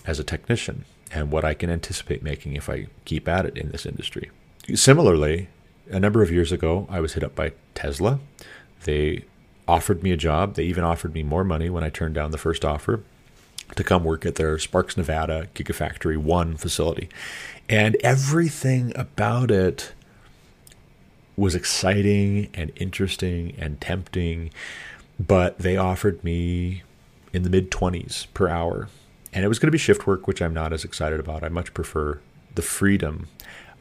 as a technician and what I can anticipate making if I keep at it in this industry. Similarly, a number of years ago, I was hit up by Tesla. They offered me a job. They even offered me more money when I turned down the first offer to come work at their Sparks, Nevada Gigafactory 1 facility. And everything about it was exciting and interesting and tempting, but they offered me in the mid 20s per hour. And it was going to be shift work, which I'm not as excited about. I much prefer the freedom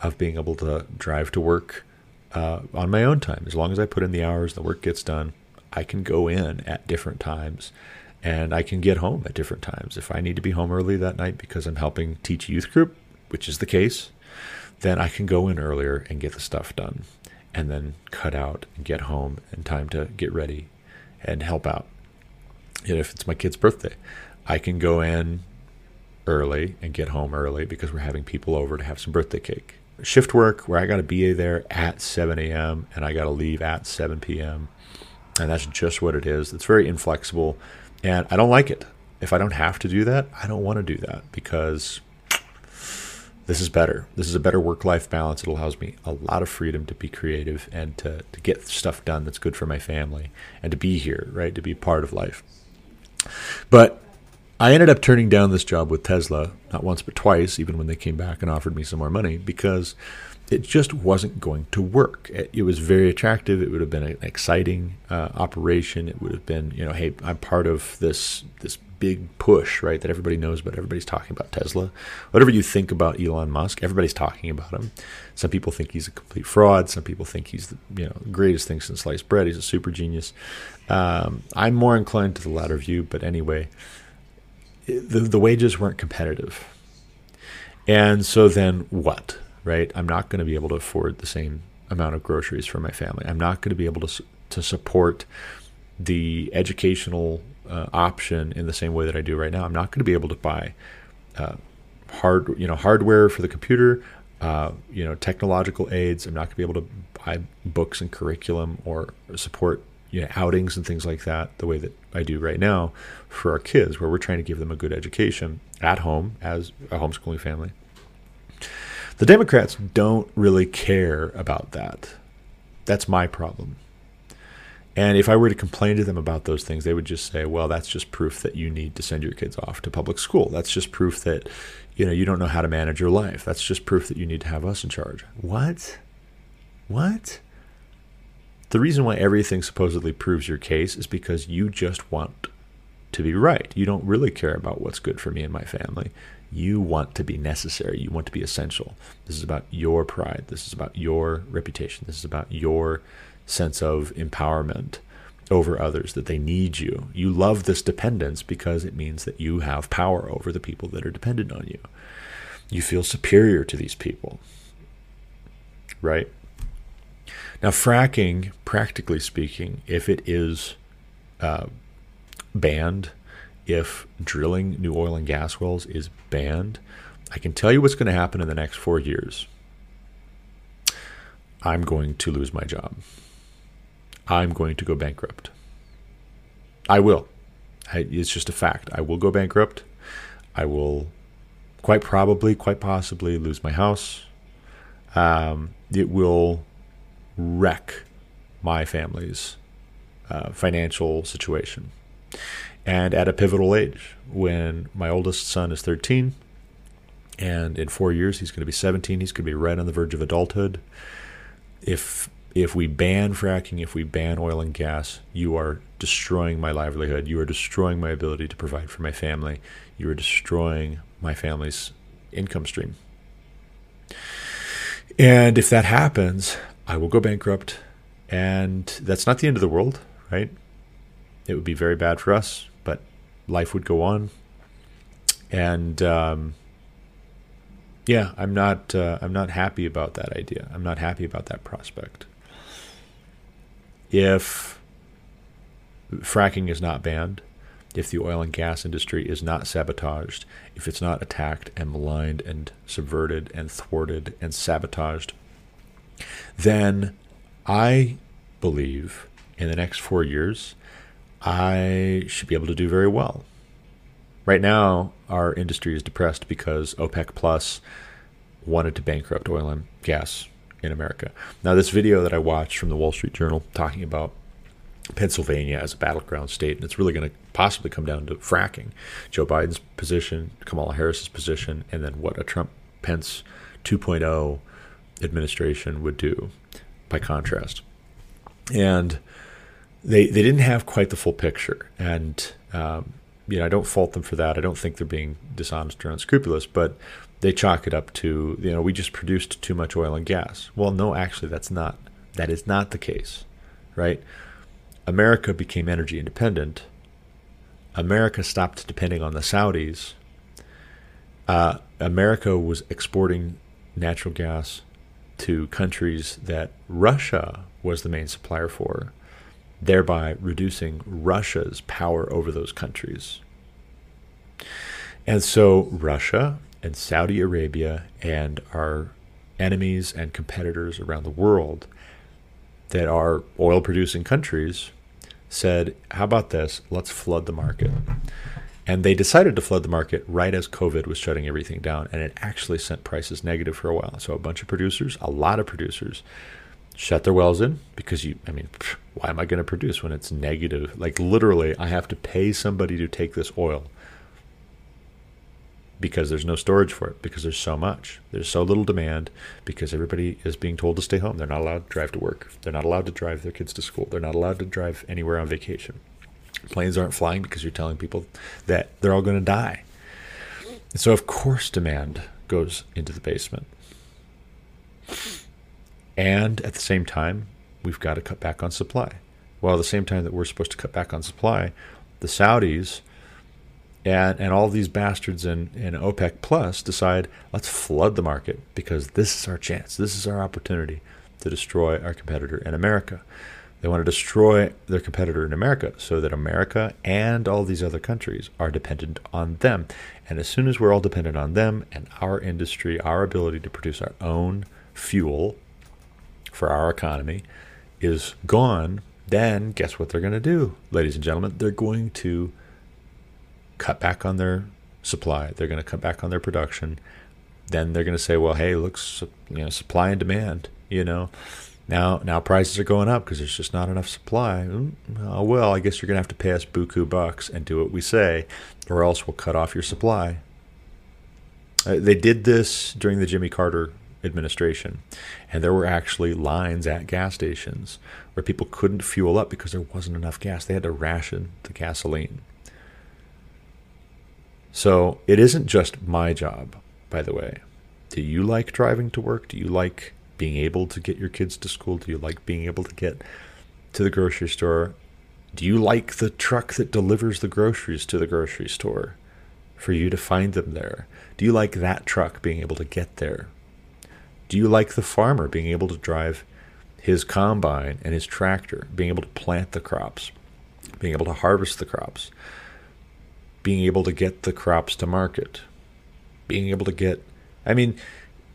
of being able to drive to work uh, on my own time. As long as I put in the hours, the work gets done, I can go in at different times and I can get home at different times. If I need to be home early that night because I'm helping teach youth group, which is the case, then I can go in earlier and get the stuff done and then cut out and get home in time to get ready and help out. And if it's my kid's birthday, I can go in early and get home early because we're having people over to have some birthday cake. Shift work where I got to be there at 7 a.m. and I got to leave at 7 p.m And that's just what it is. It's very inflexible. And I don't like it. If I don't have to do that, I don't want to do that because this is better. This is a better work life balance. It allows me a lot of freedom to be creative and to, to get stuff done that's good for my family and to be here, right? To be part of life. But I ended up turning down this job with Tesla, not once but twice, even when they came back and offered me some more money, because it just wasn't going to work. It, it was very attractive. It would have been an exciting uh, operation. It would have been, you know, hey, I'm part of this this big push, right? That everybody knows about. Everybody's talking about Tesla. Whatever you think about Elon Musk, everybody's talking about him. Some people think he's a complete fraud. Some people think he's the you know greatest thing since sliced bread. He's a super genius. Um, I'm more inclined to the latter view, but anyway, the the wages weren't competitive, and so then what? Right? I'm not going to be able to afford the same amount of groceries for my family. I'm not going to be able to to support the educational uh, option in the same way that I do right now. I'm not going to be able to buy uh, hard, you know, hardware for the computer, uh, you know, technological aids. I'm not going to be able to buy books and curriculum or support you know outings and things like that the way that I do right now for our kids, where we're trying to give them a good education at home as a homeschooling family. The Democrats don't really care about that. That's my problem. And if I were to complain to them about those things, they would just say, "Well, that's just proof that you need to send your kids off to public school. That's just proof that you know you don't know how to manage your life. That's just proof that you need to have us in charge." What? What? The reason why everything supposedly proves your case is because you just want to be right. You don't really care about what's good for me and my family. You want to be necessary. You want to be essential. This is about your pride. This is about your reputation. This is about your sense of empowerment over others, that they need you. You love this dependence because it means that you have power over the people that are dependent on you. You feel superior to these people, right? Now, fracking, practically speaking, if it is uh, banned, if drilling new oil and gas wells is banned, I can tell you what's going to happen in the next four years. I'm going to lose my job. I'm going to go bankrupt. I will. I, it's just a fact. I will go bankrupt. I will quite probably, quite possibly lose my house. Um, it will wreck my family's uh, financial situation. And at a pivotal age, when my oldest son is 13, and in four years he's going to be 17, he's going to be right on the verge of adulthood. If if we ban fracking, if we ban oil and gas, you are destroying my livelihood. You are destroying my ability to provide for my family. You are destroying my family's income stream. And if that happens, I will go bankrupt. And that's not the end of the world, right? It would be very bad for us, life would go on. And um, yeah, I'm not. Uh, I'm not happy about that idea. I'm not happy about that prospect if fracking is not banned, if the oil and gas industry is not sabotaged, if it's not attacked and maligned and subverted and thwarted and sabotaged, then I believe in the next four years, I should be able to do very well. Right now, our industry is depressed because OPEC Plus wanted to bankrupt oil and gas in America. Now, this video that I watched from the Wall Street Journal talking about Pennsylvania as a battleground state, and it's really going to possibly come down to fracking. Joe Biden's position, Kamala Harris's position, and then what a Trump Pence 2.0 administration would do by contrast. And they they didn't have quite the full picture, and um, you know I don't fault them for that. I don't think they're being dishonest or unscrupulous, but they chalk it up to you know we just produced too much oil and gas. Well, no, actually, that's not that is not the case, right? America became energy independent. America stopped depending on the Saudis. Uh, America was exporting natural gas to countries that Russia was the main supplier for, thereby reducing Russia's power over those countries. And so Russia and Saudi Arabia and our enemies and competitors around the world that are oil producing countries said, How about this? Let's flood the market. And they decided to flood the market right as COVID was shutting everything down. And it actually sent prices negative for a while. So a bunch of producers, a lot of producers, shut their wells in because you, I mean, why am I going to produce when it's negative? Like literally, I have to pay somebody to take this oil because there's no storage for it because there's so much. There's so little demand because everybody is being told to stay home. They're not allowed to drive to work. They're not allowed to drive their kids to school. They're not allowed to drive anywhere on vacation. Planes aren't flying because you're telling people that they're all going to die. And so, of course, demand goes into the basement. And at the same time, we've got to cut back on supply. Well, at the same time that we're supposed to cut back on supply, the Saudis and, and all these bastards in, in OPEC Plus decide let's flood the market because this is our chance. This is our opportunity to destroy our competitor in America. They want to destroy their competitor in America so that America and all these other countries are dependent on them. And as soon as we're all dependent on them and our industry, our ability to produce our own fuel for our economy is gone, then guess what they're going to do, ladies and gentlemen? They're going to cut back on their supply. They're going to cut back on their production. Then they're going to say, well, hey, looks, you know, supply and demand, you know now, now prices are going up because there's just not enough supply. Oh, well, I guess you're going to have to pay us buku bucks and do what we say, or else we'll cut off your supply. Uh, they did this during the Jimmy Carter administration, and there were actually lines at gas stations where people couldn't fuel up because there wasn't enough gas. They had to ration the gasoline. So it isn't just my job, by the way. Do you like driving to work? Do you like being able to get your kids to school? Do you like being able to get to the grocery store? Do you like the truck that delivers the groceries to the grocery store for you to find them there? Do you like that truck being able to get there? Do you like the farmer being able to drive his combine and his tractor, being able to plant the crops, being able to harvest the crops, being able to get the crops to market, being able to get, I mean,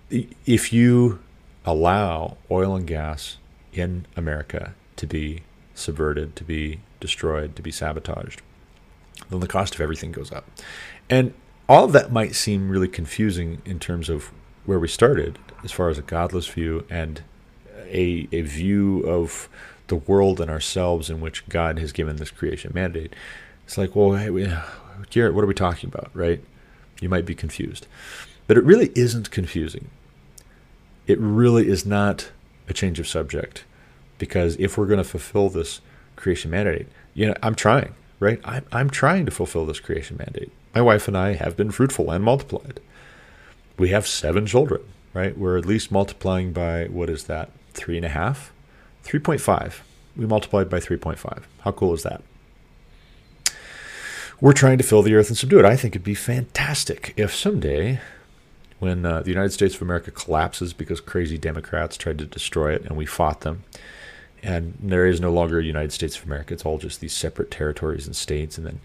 if you allow oil and gas in America to be subverted, to be destroyed, to be sabotaged, then the cost of everything goes up. And all of that might seem really confusing in terms of where we started, as far as a godless view and a, a view of the world and ourselves in which God has given this creation mandate. It's like, well, hey, Garrett, what are we talking about, right? You might be confused. But it really isn't confusing it really is not a change of subject because if we're going to fulfill this creation mandate, you know, I'm trying, right? I'm, I'm trying to fulfill this creation mandate. My wife and I have been fruitful and multiplied. We have seven children, right? We're at least multiplying by what is that? Three and a half? 3.5. We multiplied by 3.5. How cool is that? We're trying to fill the earth and subdue it. I think it'd be fantastic if someday when uh, the United States of America collapses because crazy Democrats tried to destroy it and we fought them. And there is no longer a United States of America. It's all just these separate territories and states. And then,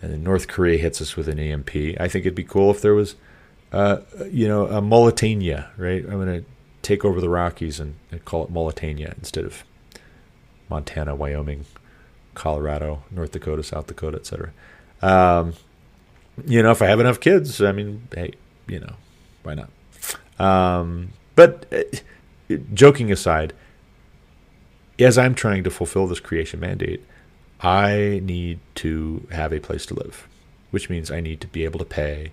and then North Korea hits us with an EMP. I think it'd be cool if there was, uh, you know, a Mauritania, right? I'm going to take over the Rockies and, and call it Mauritania instead of Montana, Wyoming, Colorado, North Dakota, South Dakota, etc. Um, you know, if I have enough kids, I mean, hey, you know, why not? Um, but uh, joking aside, as I'm trying to fulfill this creation mandate, I need to have a place to live, which means I need to be able to pay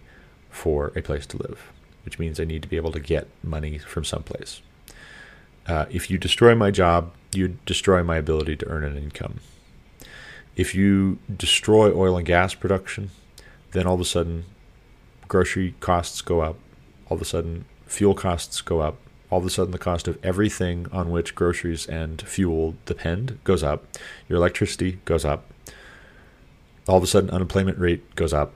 for a place to live, which means I need to be able to get money from someplace. Uh, if you destroy my job, you destroy my ability to earn an income. If you destroy oil and gas production, then all of a sudden grocery costs go up, all of a sudden fuel costs go up. All of a sudden, the cost of everything on which groceries and fuel depend goes up. Your electricity goes up. All of a sudden, unemployment rate goes up.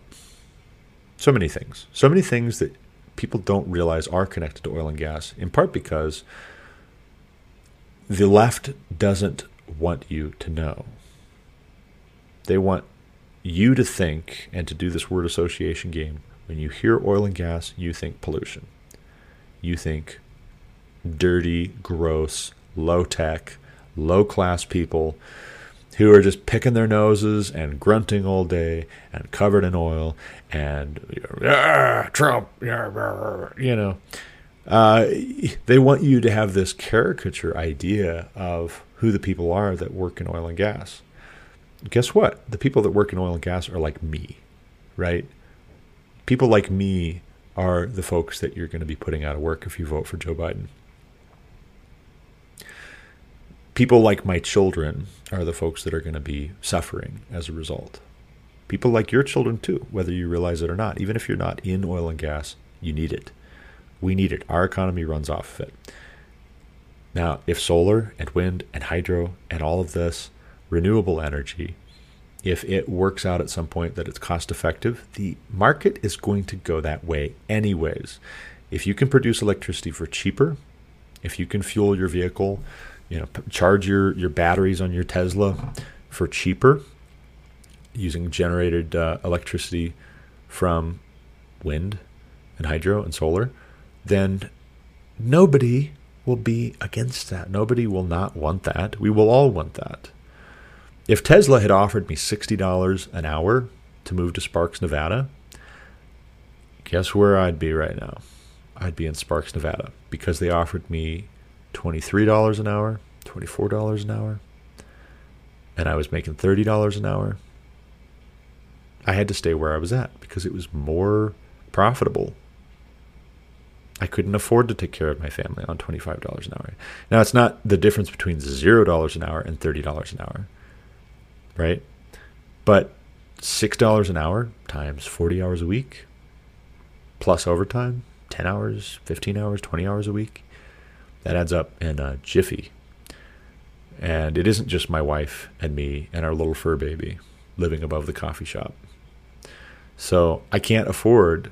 So many things. So many things that people don't realize are connected to oil and gas, in part because the left doesn't want you to know. They want you to think and to do this word association game when you hear oil and gas, you think pollution. You think dirty, gross, low tech, low class people who are just picking their noses and grunting all day and covered in oil and "Ah, Trump, you know. Uh, they want you to have this caricature idea of who the people are that work in oil and gas. Guess what? The people that work in oil and gas are like me, right? People like me are the folks that you're going to be putting out of work if you vote for Joe Biden. People like my children are the folks that are going to be suffering as a result. People like your children too, whether you realize it or not. Even if you're not in oil and gas, you need it. We need it. Our economy runs off of it. Now, if solar and wind and hydro and all of this renewable energy, if it works out at some point that it's cost effective, the market is going to go that way anyways. If you can produce electricity for cheaper, if you can fuel your vehicle, you know, charge your, your batteries on your Tesla for cheaper using generated uh, electricity from wind and hydro and solar, then nobody will be against that. Nobody will not want that. We will all want that. If Tesla had offered me $60 an hour to move to Sparks, Nevada, guess where I'd be right now? I'd be in Sparks, Nevada because they offered me $23 an hour, $24 an hour, and I was making $30 an hour. I had to stay where I was at because it was more profitable. I couldn't afford to take care of my family on $25 an hour. Now, it's not the difference between $0 an hour and $30 an hour, right? But $6 an hour times 40 hours a week plus overtime, 10 hours, 15 hours, 20 hours a week, that adds up in a jiffy. And it isn't just my wife and me and our little fur baby living above the coffee shop. So I can't afford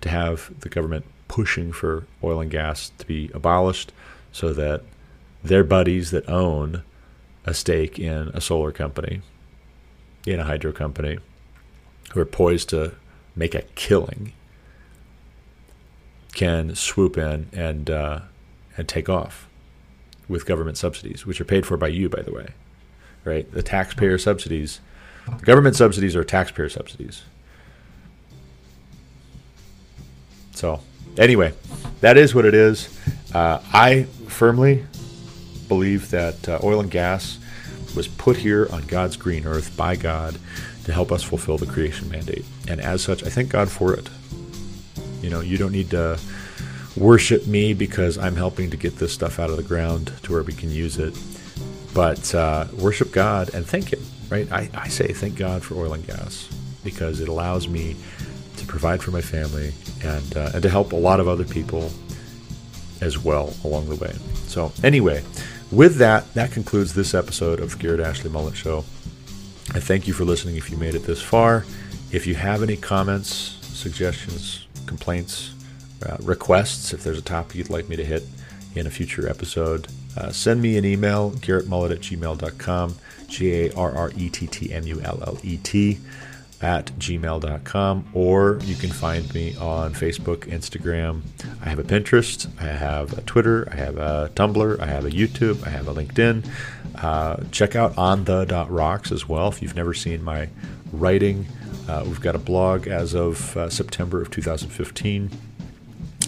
to have the government pushing for oil and gas to be abolished so that their buddies that own a stake in a solar company, in a hydro company, who are poised to make a killing, can swoop in and uh, and take off with government subsidies, which are paid for by you, by the way, right? The taxpayer subsidies, the government subsidies are taxpayer subsidies. So, anyway, that is what it is. Uh, I firmly believe that uh, oil and gas was put here on God's green earth by God to help us fulfill the creation mandate. And as such, I thank God for it. You know, you don't need to worship me because I'm helping to get this stuff out of the ground to where we can use it. But uh, worship God and thank Him, right? I, I say thank God for oil and gas because it allows me to provide for my family and, uh, and to help a lot of other people as well along the way. So, anyway, with that, that concludes this episode of Garrett Ashley Mullet Show. I thank you for listening if you made it this far. If you have any comments, suggestions, complaints, uh, requests, if there's a topic you'd like me to hit in a future episode, uh, send me an email, garrettmullet at gmail.com, G A R R E T T M U L L E T at gmail.com, or you can find me on Facebook, Instagram. I have a Pinterest, I have a Twitter, I have a Tumblr, I have a YouTube, I have a LinkedIn. Uh, check out on the rocks as well if you've never seen my writing. Uh, we've got a blog as of uh, September of 2015,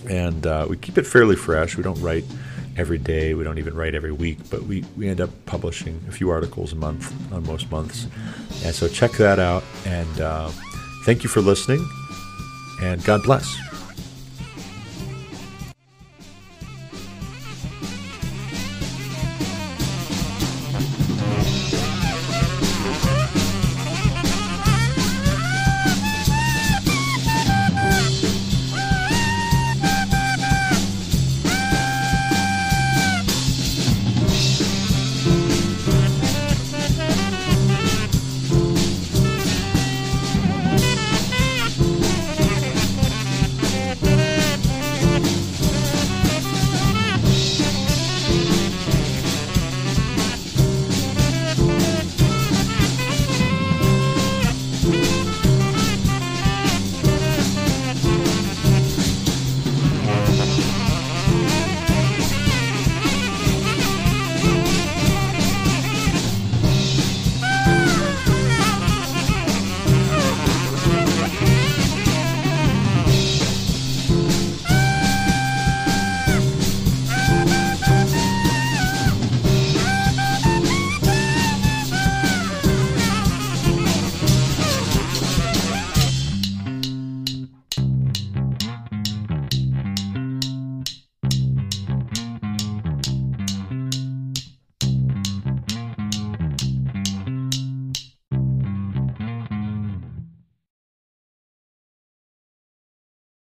and uh, we keep it fairly fresh. We don't write every day. We don't even write every week, but we, we end up publishing a few articles a month on most months. And so check that out. And uh, thank you for listening. And God bless.